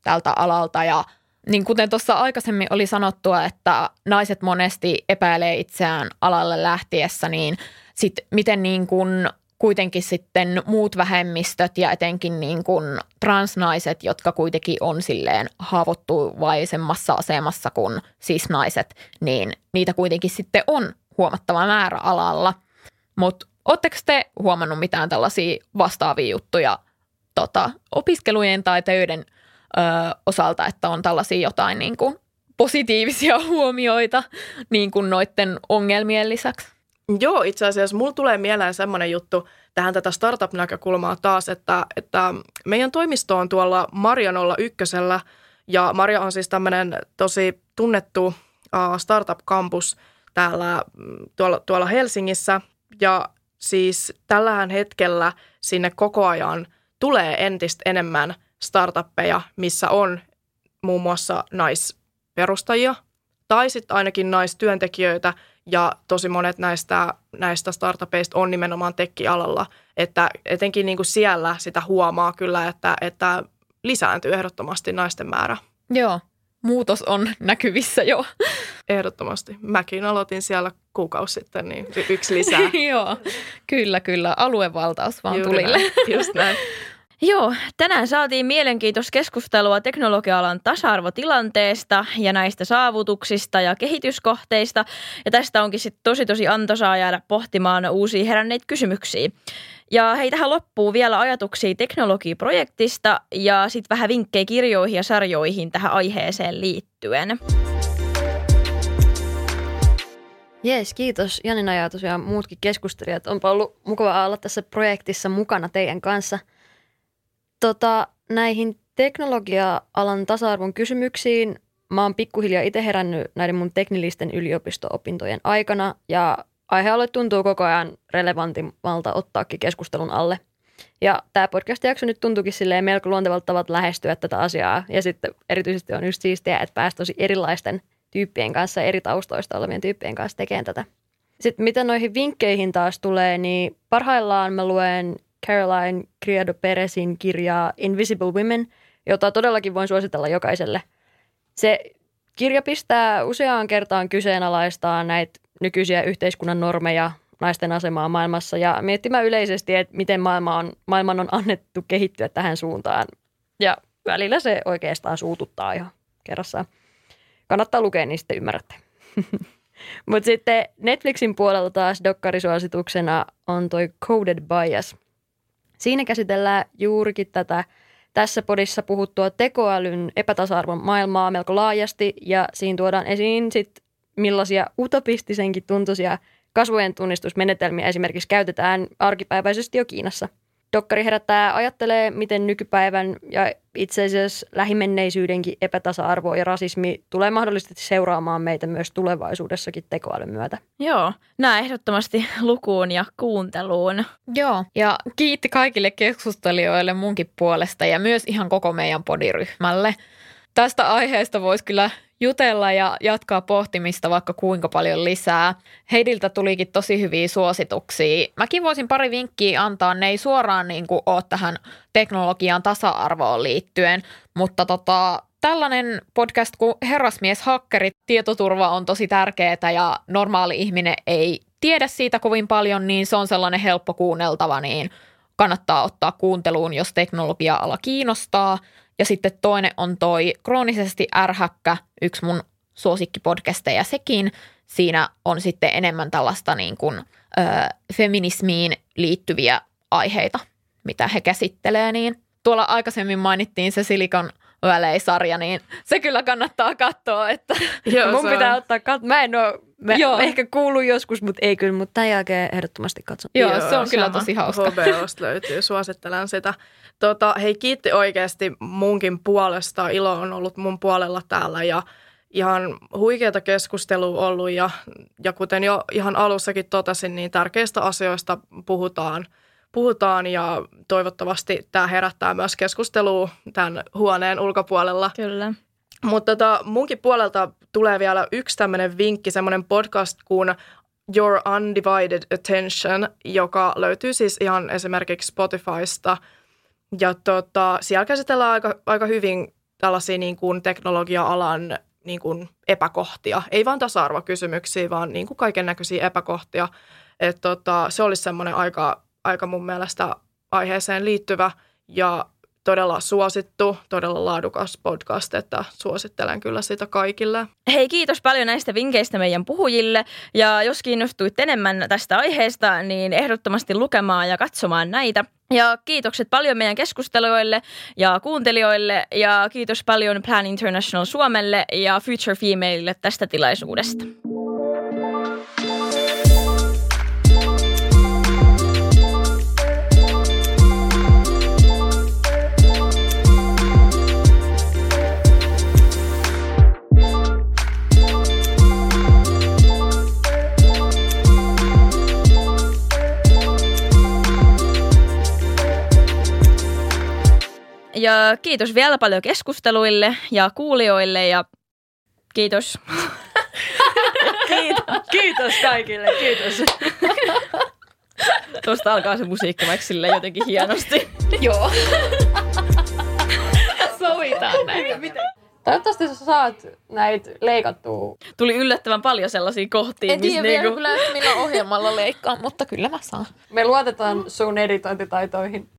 tältä alalta. Ja niin kuten tuossa aikaisemmin oli sanottua, että naiset monesti epäilee itseään alalle lähtiessä, niin sit miten niin kuin kuitenkin sitten muut vähemmistöt ja etenkin niin kuin transnaiset, jotka kuitenkin on silleen haavoittuvaisemmassa asemassa kuin siis naiset, niin niitä kuitenkin sitten on huomattava määrä alalla. Mutta Oletteko te huomannut mitään tällaisia vastaavia juttuja tota, opiskelujen tai töiden ö, osalta, että on tällaisia jotain niin kuin, positiivisia huomioita niin kuin noiden ongelmien lisäksi? Joo, itse asiassa mulla tulee mieleen semmoinen juttu tähän tätä startup-näkökulmaa taas, että, että meidän toimisto on tuolla Marjanolla ykkösellä ja Marja on siis tämmöinen tosi tunnettu uh, startup-kampus täällä mm, tuolla, tuolla Helsingissä. Ja siis tällähän hetkellä sinne koko ajan tulee entistä enemmän startuppeja, missä on muun muassa naisperustajia tai sitten ainakin naistyöntekijöitä ja tosi monet näistä, näistä startupeista on nimenomaan tekkialalla, että etenkin niin kuin siellä sitä huomaa kyllä, että, että lisääntyy ehdottomasti naisten määrä. Joo, muutos on näkyvissä jo. Ehdottomasti. Mäkin aloitin siellä kuukausi sitten, niin yksi lisää. Joo, kyllä, kyllä. Aluevaltaus vaan Juuri tulille. Näin. Just näin. Joo, tänään saatiin mielenkiintoista keskustelua teknologia-alan tasa-arvotilanteesta ja näistä saavutuksista ja kehityskohteista. Ja tästä onkin sitten tosi tosi antoisaa jäädä pohtimaan uusia heränneitä kysymyksiä. Ja hei, tähän loppuu vielä ajatuksia teknologiaprojektista ja sitten vähän vinkkejä kirjoihin ja sarjoihin tähän aiheeseen liittyen. Jees, kiitos Janina ja tosiaan muutkin keskustelijat. Onpa ollut mukava olla tässä projektissa mukana teidän kanssa. Tota, näihin teknologia-alan tasa-arvon kysymyksiin mä oon pikkuhiljaa itse herännyt näiden mun teknillisten yliopisto-opintojen aikana ja aihealue tuntuu koko ajan relevantimmalta ottaakin keskustelun alle. Ja tämä podcast-jakso nyt tuntuukin silleen melko luontevalta tavat lähestyä tätä asiaa. Ja sitten erityisesti on just siistiä, että päästä tosi erilaisten tyyppien kanssa, eri taustoista olevien tyyppien kanssa tekemään tätä. Sitten mitä noihin vinkkeihin taas tulee, niin parhaillaan mä luen Caroline Criado Perezin kirjaa Invisible Women, jota todellakin voin suositella jokaiselle. Se kirja pistää useaan kertaan kyseenalaistaan näitä nykyisiä yhteiskunnan normeja, naisten asemaa maailmassa ja miettimään yleisesti, että miten maailma on, maailman on annettu kehittyä tähän suuntaan. Ja välillä se oikeastaan suututtaa ihan kerrassaan. Kannattaa lukea, niin sitten ymmärrätte. Mutta sitten Netflixin puolella taas dokkarisuosituksena on toi Coded Bias. Siinä käsitellään juurikin tätä tässä podissa puhuttua tekoälyn epätasa-arvon maailmaa melko laajasti ja siinä tuodaan esiin sit millaisia utopistisenkin tuntuisia kasvojen tunnistusmenetelmiä esimerkiksi käytetään arkipäiväisesti jo Kiinassa. Dokkari herättää ajattelee, miten nykypäivän ja itse asiassa lähimenneisyydенkin epätasa-arvo ja rasismi tulee mahdollisesti seuraamaan meitä myös tulevaisuudessakin tekoälyn myötä. Joo, nämä ehdottomasti lukuun ja kuunteluun. Joo, ja kiitti kaikille keskustelijoille munkin puolesta ja myös ihan koko meidän podiryhmälle. Tästä aiheesta voisi kyllä jutella ja jatkaa pohtimista vaikka kuinka paljon lisää. Heidiltä tulikin tosi hyviä suosituksia. Mäkin voisin pari vinkkiä antaa, ne ei suoraan niin kuin ole tähän teknologian tasa-arvoon liittyen, mutta tota, tällainen podcast kuin Herrasmies Hakkerit, tietoturva on tosi tärkeää ja normaali ihminen ei tiedä siitä kovin paljon, niin se on sellainen helppo kuunneltava, niin kannattaa ottaa kuunteluun, jos teknologia-ala kiinnostaa. Ja sitten toinen on toi kroonisesti ärhäkkä, yksi mun suosikkipodcasteja sekin. Siinä on sitten enemmän tällaista niin kuin, ö, feminismiin liittyviä aiheita, mitä he käsittelee. Niin tuolla aikaisemmin mainittiin se Silicon väleisarja, niin se kyllä kannattaa katsoa, että Joo, Mun pitää on- ottaa kat... Mä en oo, mä Joo. ehkä kuulu joskus, mutta ei kyllä, mutta tämän jälkeen ehdottomasti katson. Joo, se on kyllä sama. tosi hauska. HBOsta löytyy, suosittelen sitä. Tota, hei, kiitti oikeasti munkin puolesta. Ilo on ollut mun puolella täällä ja ihan huikeata keskustelua ollut ja, ja kuten jo ihan alussakin totesin, niin tärkeistä asioista puhutaan, puhutaan ja toivottavasti tämä herättää myös keskustelua tämän huoneen ulkopuolella. Kyllä. Mutta tota, munkin puolelta tulee vielä yksi tämmöinen vinkki, semmoinen podcast kuin Your Undivided Attention, joka löytyy siis ihan esimerkiksi Spotifysta. Ja tota, siellä käsitellään aika, aika hyvin tällaisia niin kuin teknologia-alan niin kuin epäkohtia. Ei vain tasa-arvokysymyksiä, vaan niin kuin kaiken näköisiä epäkohtia. Et tota, se olisi semmoinen aika, aika mun mielestä aiheeseen liittyvä ja todella suosittu, todella laadukas podcast, että suosittelen kyllä sitä kaikille. Hei, kiitos paljon näistä vinkkeistä meidän puhujille. Ja jos kiinnostuit enemmän tästä aiheesta, niin ehdottomasti lukemaan ja katsomaan näitä. Ja kiitokset paljon meidän keskustelijoille ja kuuntelijoille ja kiitos paljon Plan International Suomelle ja Future Femaleille tästä tilaisuudesta. Ja kiitos vielä paljon keskusteluille ja kuulijoille ja kiitos. Kiitos, kiitos kaikille, kiitos. Tuosta alkaa se musiikki vaikka silleen jotenkin hienosti. Joo. Sovitaan näin. Toivottavasti sä saat näitä leikattua. Tuli yllättävän paljon sellaisia kohtia, En tiedä missä vielä niinku, kyllä, että millä ohjelmalla leikkaa, mutta kyllä mä saan. Me luotetaan sun editointitaitoihin.